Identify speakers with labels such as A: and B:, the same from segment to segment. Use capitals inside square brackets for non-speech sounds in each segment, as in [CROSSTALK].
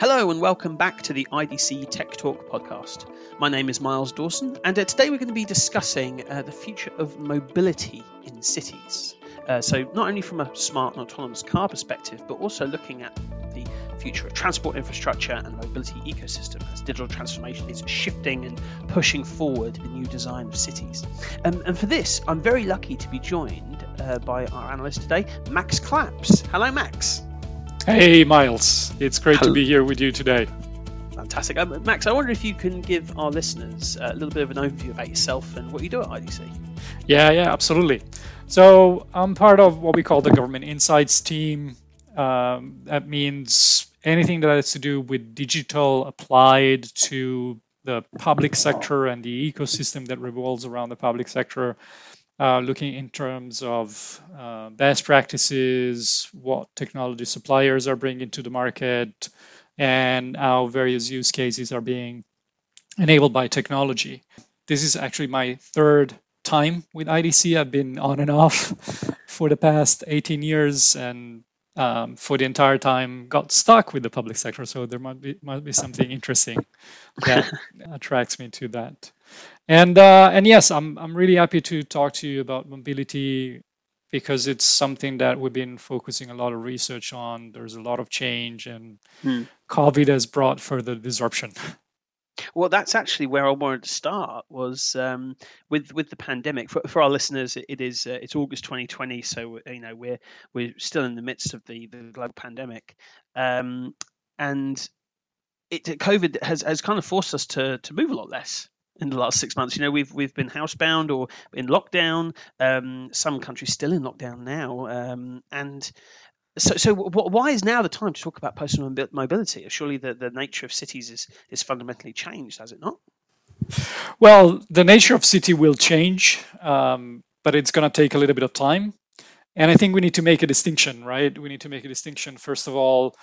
A: Hello and welcome back to the IDC Tech Talk podcast. My name is Miles Dawson, and uh, today we're going to be discussing uh, the future of mobility in cities. Uh, so, not only from a smart and autonomous car perspective, but also looking at the future of transport infrastructure and mobility ecosystem as digital transformation is shifting and pushing forward the new design of cities. Um, and for this, I'm very lucky to be joined uh, by our analyst today, Max Claps. Hello, Max.
B: Hey, Miles. It's great Hello. to be here with you today.
A: Fantastic. Um, Max, I wonder if you can give our listeners a little bit of an overview about yourself and what you do at IDC.
B: Yeah, yeah, absolutely. So I'm part of what we call the Government Insights team. Um, that means anything that has to do with digital applied to the public sector and the ecosystem that revolves around the public sector uh, looking in terms of uh, best practices, what technology suppliers are bringing to the market, and how various use cases are being enabled by technology. This is actually my third time with IDC. I've been on and off [LAUGHS] for the past 18 years, and um, for the entire time got stuck with the public sector. So there might be might be something interesting that [LAUGHS] attracts me to that. And uh, and yes, I'm I'm really happy to talk to you about mobility because it's something that we've been focusing a lot of research on. There's a lot of change, and hmm. COVID has brought further disruption.
A: Well, that's actually where I wanted to start. Was um, with with the pandemic. For, for our listeners, it is uh, it's August 2020, so you know we're we're still in the midst of the the global pandemic, um, and it COVID has has kind of forced us to to move a lot less in the last six months. You know, we've we've been housebound or in lockdown. Um, some countries still in lockdown now, um, and so, so why is now the time to talk about personal mobility? Surely the, the nature of cities is, is fundamentally changed, has it not?
B: Well, the nature of city will change, um, but it's going to take a little bit of time. And I think we need to make a distinction, right? We need to make a distinction, first of all,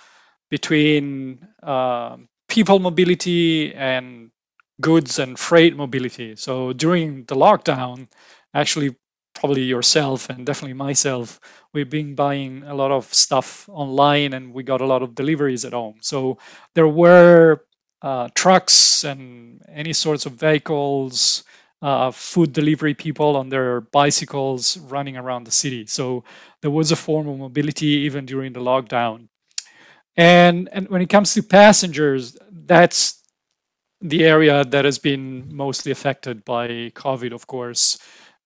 B: between uh, people mobility and goods and freight mobility. So during the lockdown, actually, probably yourself and definitely myself, we've been buying a lot of stuff online and we got a lot of deliveries at home. So there were uh, trucks and any sorts of vehicles, uh, food delivery people on their bicycles running around the city. So there was a form of mobility even during the lockdown. And, and when it comes to passengers, that's the area that has been mostly affected by COVID, of course.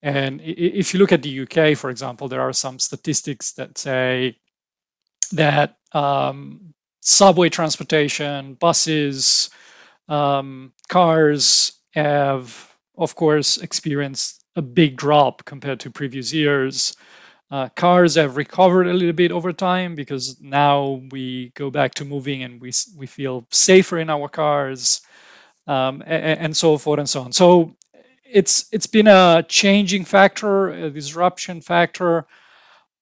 B: And if you look at the UK, for example, there are some statistics that say that um, subway transportation, buses, um, cars have, of course, experienced a big drop compared to previous years. Uh, cars have recovered a little bit over time because now we go back to moving and we we feel safer in our cars um, and, and, so forth and so on. So it's it's been a changing factor, a disruption factor,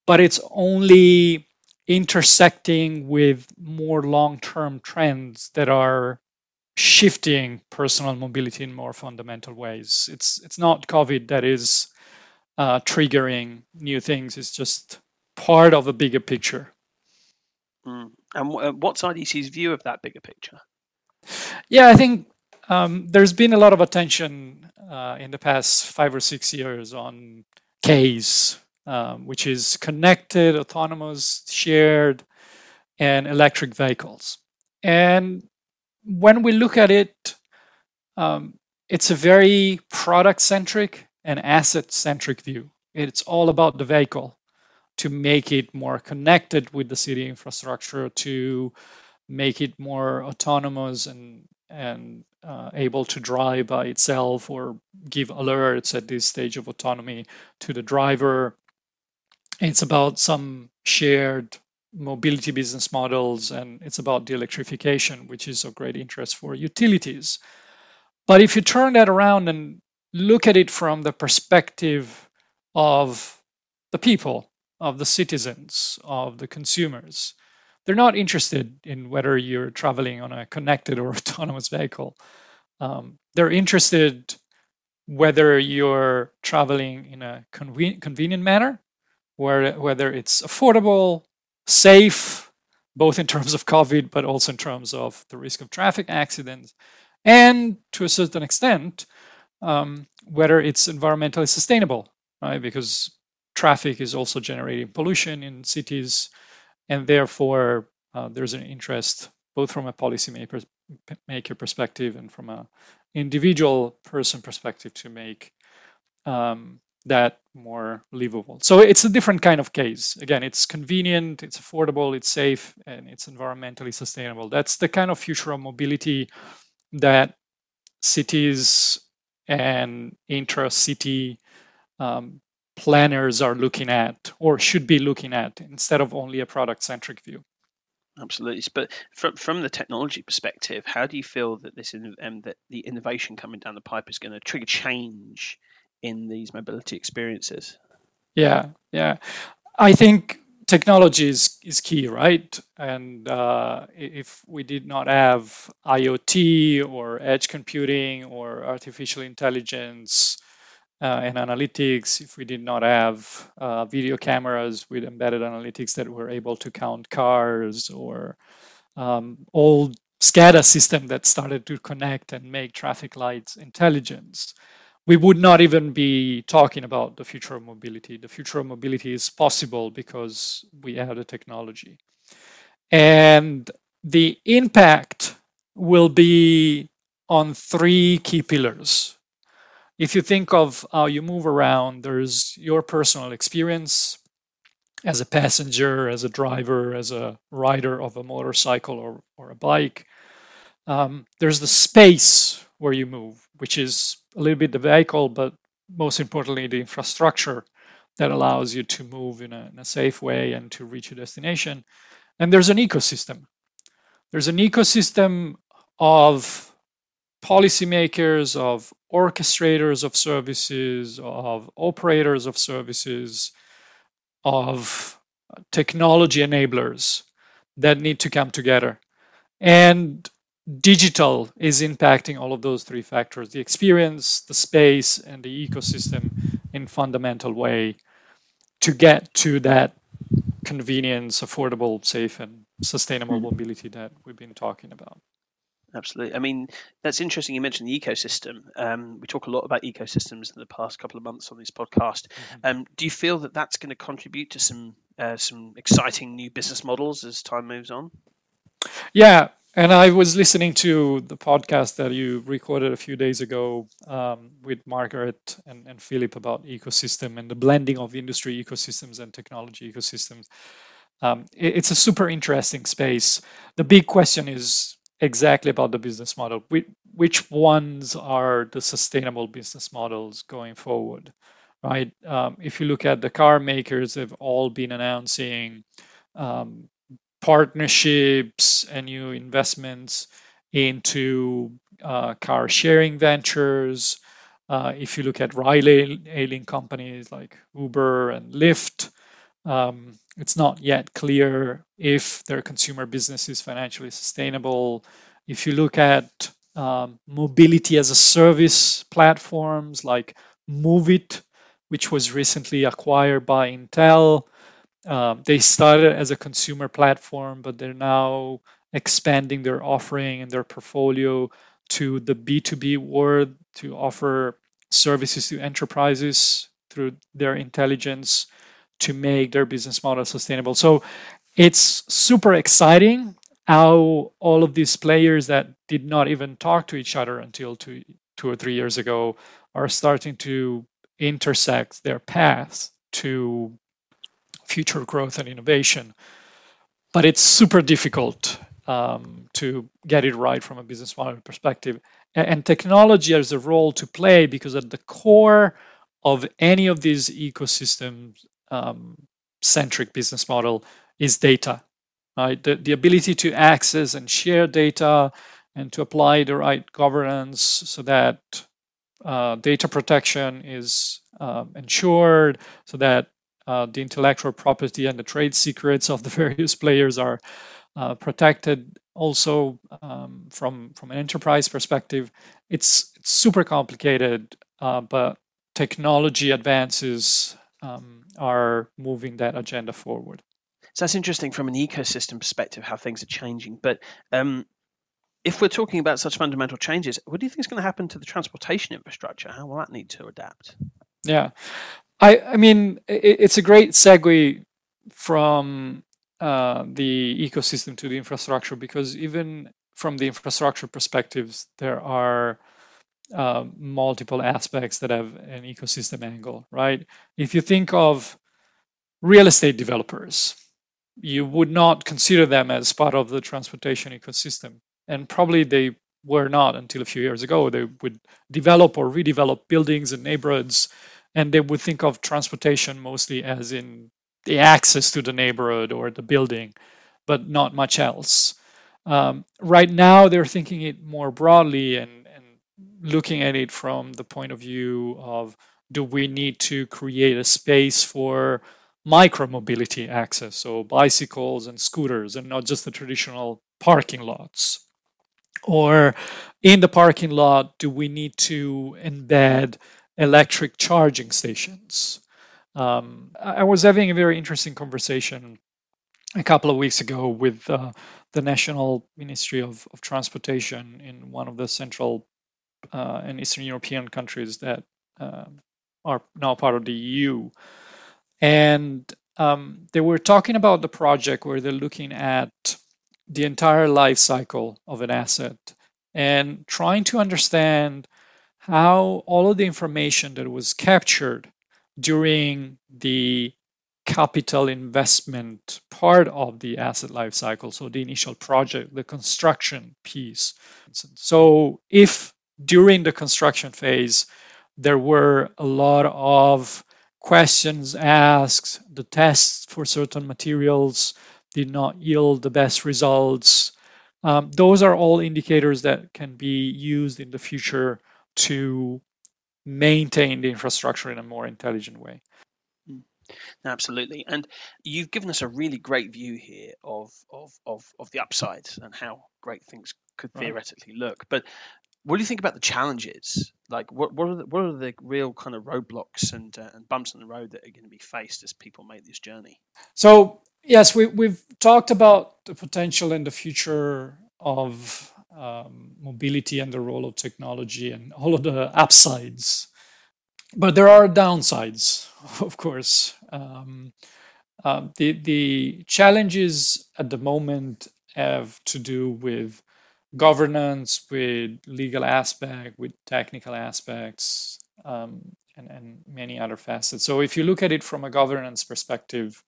B: but it's only intersecting with more long-term trends that are shifting personal mobility in more fundamental ways. It's it's not COVID that is uh, triggering new things. It's just part of a bigger picture.
A: Mm. And what's IDC's view of that bigger picture?
B: Yeah, I think um, there's been a lot of attention uh, in the past five or six years on CASE, um, which is connected, autonomous, shared, and electric vehicles. And when we look at it, um, it's a very product centric and asset centric view. It's all about the vehicle to make it more connected with the city infrastructure, to make it more autonomous and and uh, able to drive by itself or give alerts at this stage of autonomy to the driver. It's about some shared mobility business models and it's about the electrification, which is of great interest for utilities. But if you turn that around and look at it from the perspective of the people, of the citizens, of the consumers, they're not interested in whether you're traveling on a connected or [LAUGHS] autonomous vehicle. Um, they're interested whether you're traveling in a conven- convenient manner, where, whether it's affordable, safe, both in terms of COVID, but also in terms of the risk of traffic accidents, and to a certain extent, um, whether it's environmentally sustainable, right? Because traffic is also generating pollution in cities, and therefore uh, there's an interest both from a policymaker maker perspective and from a individual person perspective to make um, that more livable. So it's a different kind of case. Again, it's convenient, it's affordable, it's safe, and it's environmentally sustainable. That's the kind of future of mobility that cities and intra-city um, planners are looking at or should be looking at instead of only a product-centric view.
A: Absolutely, but from from the technology perspective, how do you feel that this um, that the innovation coming down the pipe is going to trigger change in these mobility experiences?
B: Yeah, yeah. I think technology is, is key, right? And uh, if we did not have IoT or edge computing or artificial intelligence uh, and analytics, if we did not have uh, video cameras with embedded analytics that were able to count cars or um, old SCADA system that started to connect and make traffic lights intelligence, we would not even be talking about the future of mobility. The future of mobility is possible because we have the technology. And the impact will be on three key pillars. If you think of how you move around, there's your personal experience as a passenger, as a driver, as a rider of a motorcycle or, or a bike. Um, there's the space where you move, which is a little bit the vehicle, but most importantly, the infrastructure that allows you to move in a, in a safe way and to reach your destination. And there's an ecosystem. There's an ecosystem of policymakers, of orchestrators of services, of operators of services, of technology enablers that need to come together. And digital is impacting all of those three factors the experience the space and the ecosystem in fundamental way to get to that convenience affordable safe and sustainable mm-hmm. mobility that we've been talking about
A: absolutely i mean that's interesting you mentioned the ecosystem um, we talk a lot about ecosystems in the past couple of months on this podcast mm-hmm. um, do you feel that that's going to contribute to some uh, some exciting new business models as time moves on
B: yeah and I was listening to the podcast that you recorded a few days ago um, with Margaret and, and Philip about ecosystem and the blending of industry ecosystems and technology ecosystems. Um, it, it's a super interesting space. The big question is exactly about the business model. Which, ones are the sustainable business models going forward? Right. Um, if you look at the car makers, they've all been announcing um, partnerships and new investments into uh, car sharing ventures. Uh, if you look at ride hailing companies like Uber and Lyft, um, it's not yet clear if their consumer business is financially sustainable. If you look at um, mobility as a service platforms like Moovit, which was recently acquired by Intel, um, they started as a consumer platform, but they're now expanding their offering and their portfolio to the B2B world to offer services to enterprises through their intelligence to make their business model sustainable. So it's super exciting how all of these players that did not even talk to each other until two, two or three years ago are starting to intersect their paths to future growth and innovation. But it's super difficult um, to get it right from a business model perspective. And technology has a role to play because at the core of any of these ecosystem um, centric business model is data. Right? The, the ability to access and share data and to apply the right governance so that uh, data protection is um, ensured, so that uh, the intellectual property and the trade secrets of the [LAUGHS] various players are uh, protected also um, from from an enterprise perspective it's, it's super complicated uh, but technology advances um, are moving that agenda forward
A: So that's interesting from an ecosystem perspective how things are changing. But um, if we're talking about such fundamental changes, what do you think is going to happen to the transportation infrastructure? How will that need to adapt?
B: Yeah, I, I mean, it, it's a great segue from uh, the ecosystem to the infrastructure because even from the infrastructure perspectives, there are uh, multiple aspects that have an ecosystem angle, right? If you think of real estate developers, you would not consider them as part of the transportation ecosystem. And probably they were not until a few years ago. They would develop or redevelop buildings and neighborhoods, and they would think of transportation mostly as in the access to the neighborhood or the building, but not much else. Um, right now, they're thinking it more broadly and, looking at it from the point of view of do we need to create a space for micromobility access, so bicycles and scooters, and not just the traditional parking lots? Or in the parking lot, do we need to embed electric charging stations? Um, I was having a very interesting conversation a couple of weeks ago with uh, the National Ministry of, of, Transportation in one of the Central uh, and Eastern European countries that uh, are now part of the EU. And um, they were talking about the project where they're looking at the entire life cycle of an asset and trying to understand how all of the information that was captured during the capital investment part of the asset life cycle, so the initial project, the construction piece. So if during the construction phase there were a lot of questions asked, the tests for certain materials did not yield the best results. Um, those are all indicators that can be used in the future to maintain the infrastructure in a more intelligent way.
A: Mm. Absolutely, and you've given us a really great view here of of of, of the upsides and how great things could theoretically right. look. But what do you think about the challenges? Like, what what are the, what are the real kind of roadblocks and uh, and bumps in the road that are going to be faced as people make this journey?
B: So yes, we we've talked about the potential and the future of um, mobility and the role of technology and all of the upsides. But there are downsides, [LAUGHS] of course. Um, uh, the the challenges at the moment have to do with governance, with legal aspect, with technical aspects, um, and, and many other facets. So if you look at it from a governance perspective,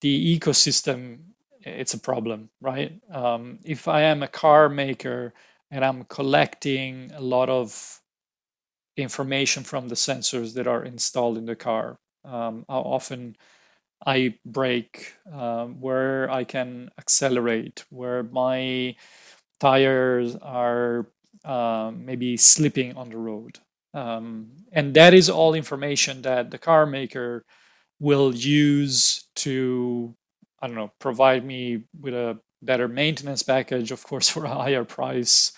B: the ecosystem it's a problem, right? Um, if I am a car maker and I'm collecting a lot of information from the sensors that are installed in the car, um, how often I brake, um, where I can accelerate, where my tires are uh, maybe slipping on the road. Um, and that is all information that the car maker will use to I don't know, provide me with a better maintenance package, of course, [LAUGHS] for a higher price,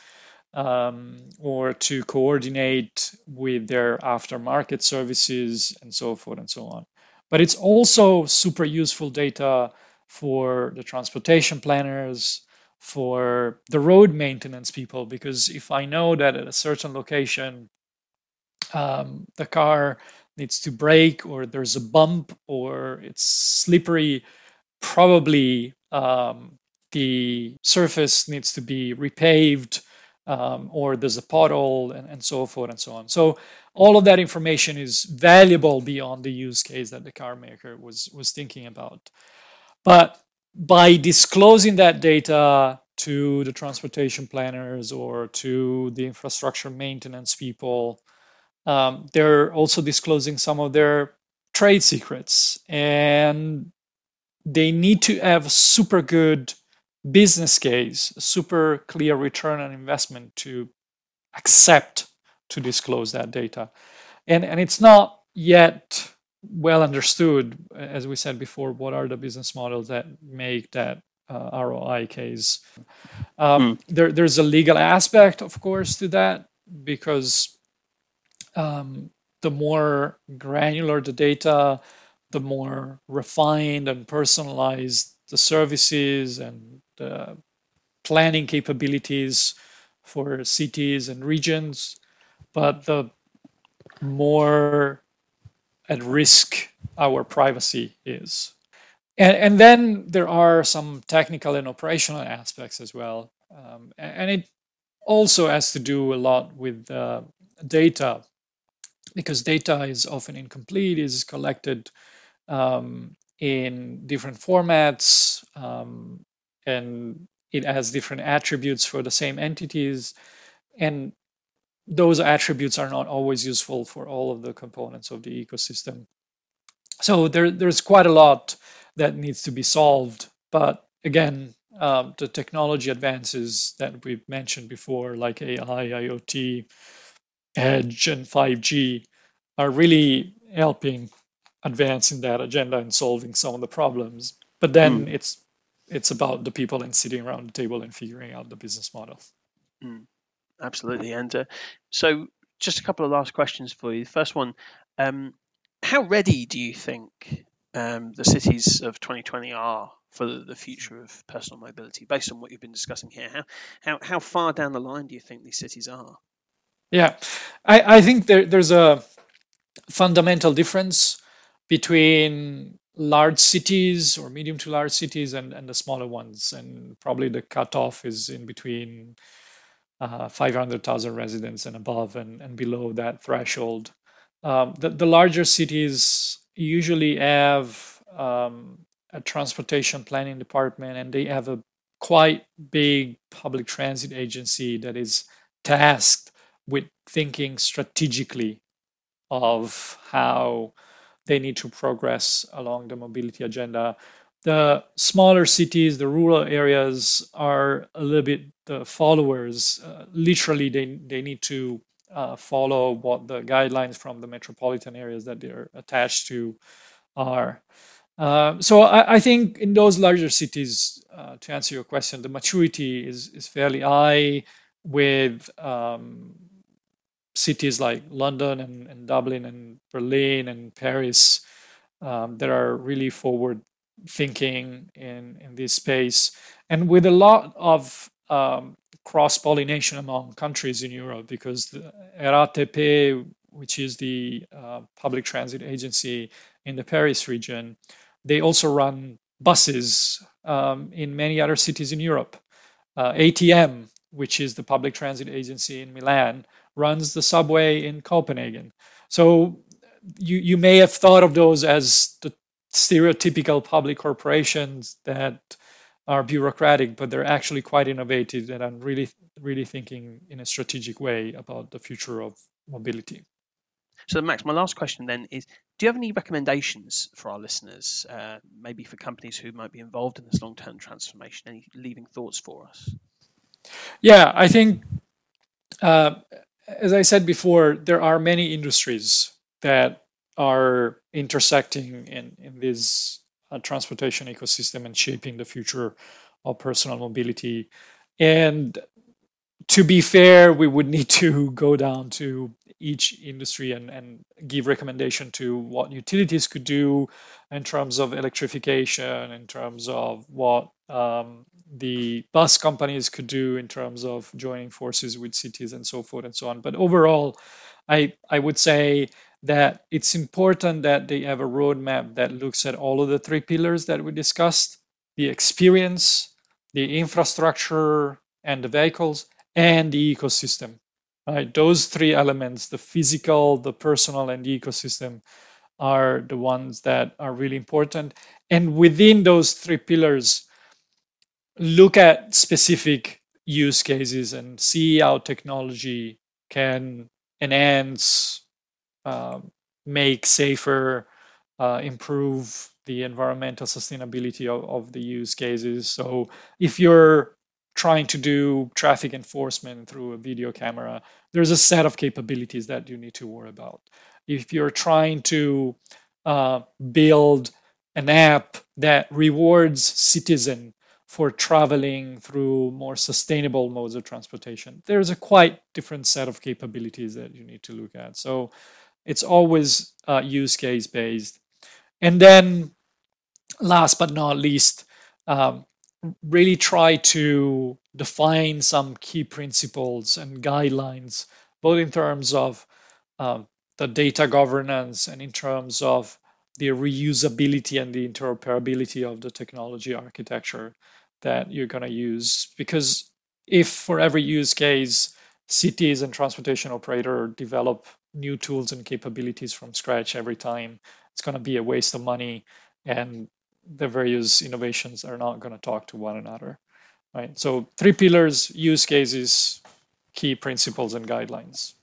B: um, or to coordinate with their aftermarket services and so forth and so on. But it's also super useful data for the transportation planners, for the road maintenance people, because if I know that at a certain location, um, the car needs to brake or there's a bump or it's slippery probably um, the surface needs to be repaved um, or there's a pothole and, and so forth and so on. So all of that information is valuable beyond the use case that the car maker was was thinking about. But by disclosing that data to the transportation planners or to the infrastructure maintenance people, um, they're also disclosing some of their trade secrets. And they need to have super good business case, super clear return on investment to accept to disclose that data. And, and it's not yet well understood, as we said before, what are the business models that make that uh, ROI case. Um, mm. there, there's a legal aspect, of course, to that because um, the more granular the data, the more refined and personalized the services and the planning capabilities for cities and regions, but the more at risk our privacy is. And, and then there are some technical and operational aspects as well. Um, and it also has to do a lot with uh, data because data is often incomplete, is collected um, in different formats, um, and it has different attributes for the same entities. And those attributes are not always useful for all of the components of the ecosystem. So there, there's quite a lot that needs to be solved. But again, um, the technology advances that we've mentioned before, like AI, IoT, Edge, and 5G, are really helping advance in that agenda and solving some of the problems. But then mm. it's it's about the people and sitting around the table and figuring out the business model.
A: Mm. Absolutely. And uh, so, just a couple of last questions for you. The first one um, How ready do you think um, the cities of 2020 are for the, future of personal mobility, based on what you've been discussing here? How, how, how far down the line do you think these cities are?
B: Yeah, I, I think there, there's a fundamental difference between large cities or medium to large cities and, and the smaller ones. And probably the cutoff is in between uh, 500,000 residents and above and, and below that threshold. Um, the, the larger cities usually have um, a transportation planning department and they have a quite big public transit agency that is tasked with thinking strategically of how they need to progress along the mobility agenda. The smaller cities, the rural areas are a little bit the followers. Uh, literally, they, they need to uh, follow what the guidelines from the metropolitan areas that they're attached to are. Uh, so I, I, think in those larger cities, uh, to answer your question, the maturity is, is fairly high with um, cities like London and, and, Dublin and Berlin and Paris um, that are really forward thinking in, in this space. And with a lot of um, cross pollination among countries in Europe because the RATP, which is the uh, public transit agency in the Paris region, they also run buses um, in many other cities in Europe. Uh, ATM, which is the public transit agency in Milan, runs the subway in Copenhagen. So you, you may have thought of those as the stereotypical public corporations that are bureaucratic, but they're actually quite innovative and I'm really, really thinking in a strategic way about the future of mobility.
A: So, Max, my last question then is Do you have any recommendations for our listeners, uh, maybe for companies who might be involved in this long term transformation? Any leaving thoughts for us?
B: Yeah, I think, uh, as I said before, there are many industries that are intersecting in, in this uh, transportation ecosystem and shaping the future of personal mobility. And to be fair, we would need to [LAUGHS] go down to each industry and, and give recommendation to what utilities could do in terms of electrification, in terms of what um, the bus companies could do in terms of joining forces with cities and so forth and so on. But overall, I, I would say that it's important that they have a roadmap that looks at all of the three pillars that we discussed the experience, the infrastructure, and the vehicles, and the ecosystem. Right? Those three elements the physical, the personal, and the ecosystem are the ones that are really important. And within those three pillars, look at specific use cases and see how technology can enhance um, make safer, uh, improve the environmental sustainability of, of the use cases. So if you're trying to do traffic enforcement through a video camera, there's a set of capabilities that you need to worry about. If you're trying to uh, build an app that rewards citizen for traveling through more sustainable modes of transportation, there's a quite different set of capabilities that you need to look at. So it's always uh, use case based. And then last but not least, um, really try to define some key principles and guidelines, both in terms of um, the data governance and in terms of the reusability and the interoperability of the technology architecture that you're going to use. Because if for every use case, cities and transportation operator develop new tools and capabilities from scratch every time, it's going to be a waste of money and the various innovations are not going to talk to one another. Right. So three pillars, use cases, key principles and guidelines.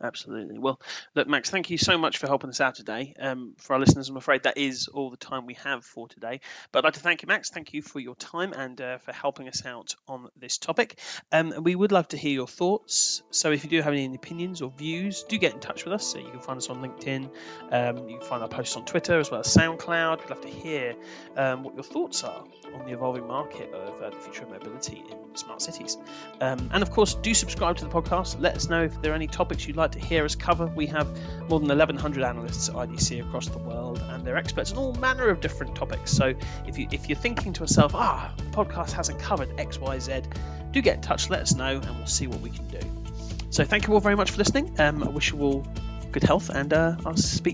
A: Absolutely. Well, look, Max, thank you so much for helping us out today. Um, for our listeners, I'm afraid that is all the time we have for today. But I'd like to thank you, Max. Thank you for your time and uh, for helping us out on this topic. Um, we would love to hear your thoughts. So if you do have any opinions or views, do get in touch with us. So you can find us on LinkedIn. Um, you can find our posts on Twitter as well as SoundCloud. We'd love to hear um, what your thoughts are on the evolving market of uh, the future of mobility in smart cities. Um, and of course, do subscribe to the podcast. Let us know if there are any topics you'd like to hear us cover. We have more than 1,100 analysts at IDC across the world, and they're experts on all manner of different topics. So if you if you're thinking to yourself, ah, the podcast hasn't covered X, Y, Z, do get in touch. Let us know, and we'll see what we can do. So thank you all very much for listening. Um, I wish you all good health, and uh, I'll speak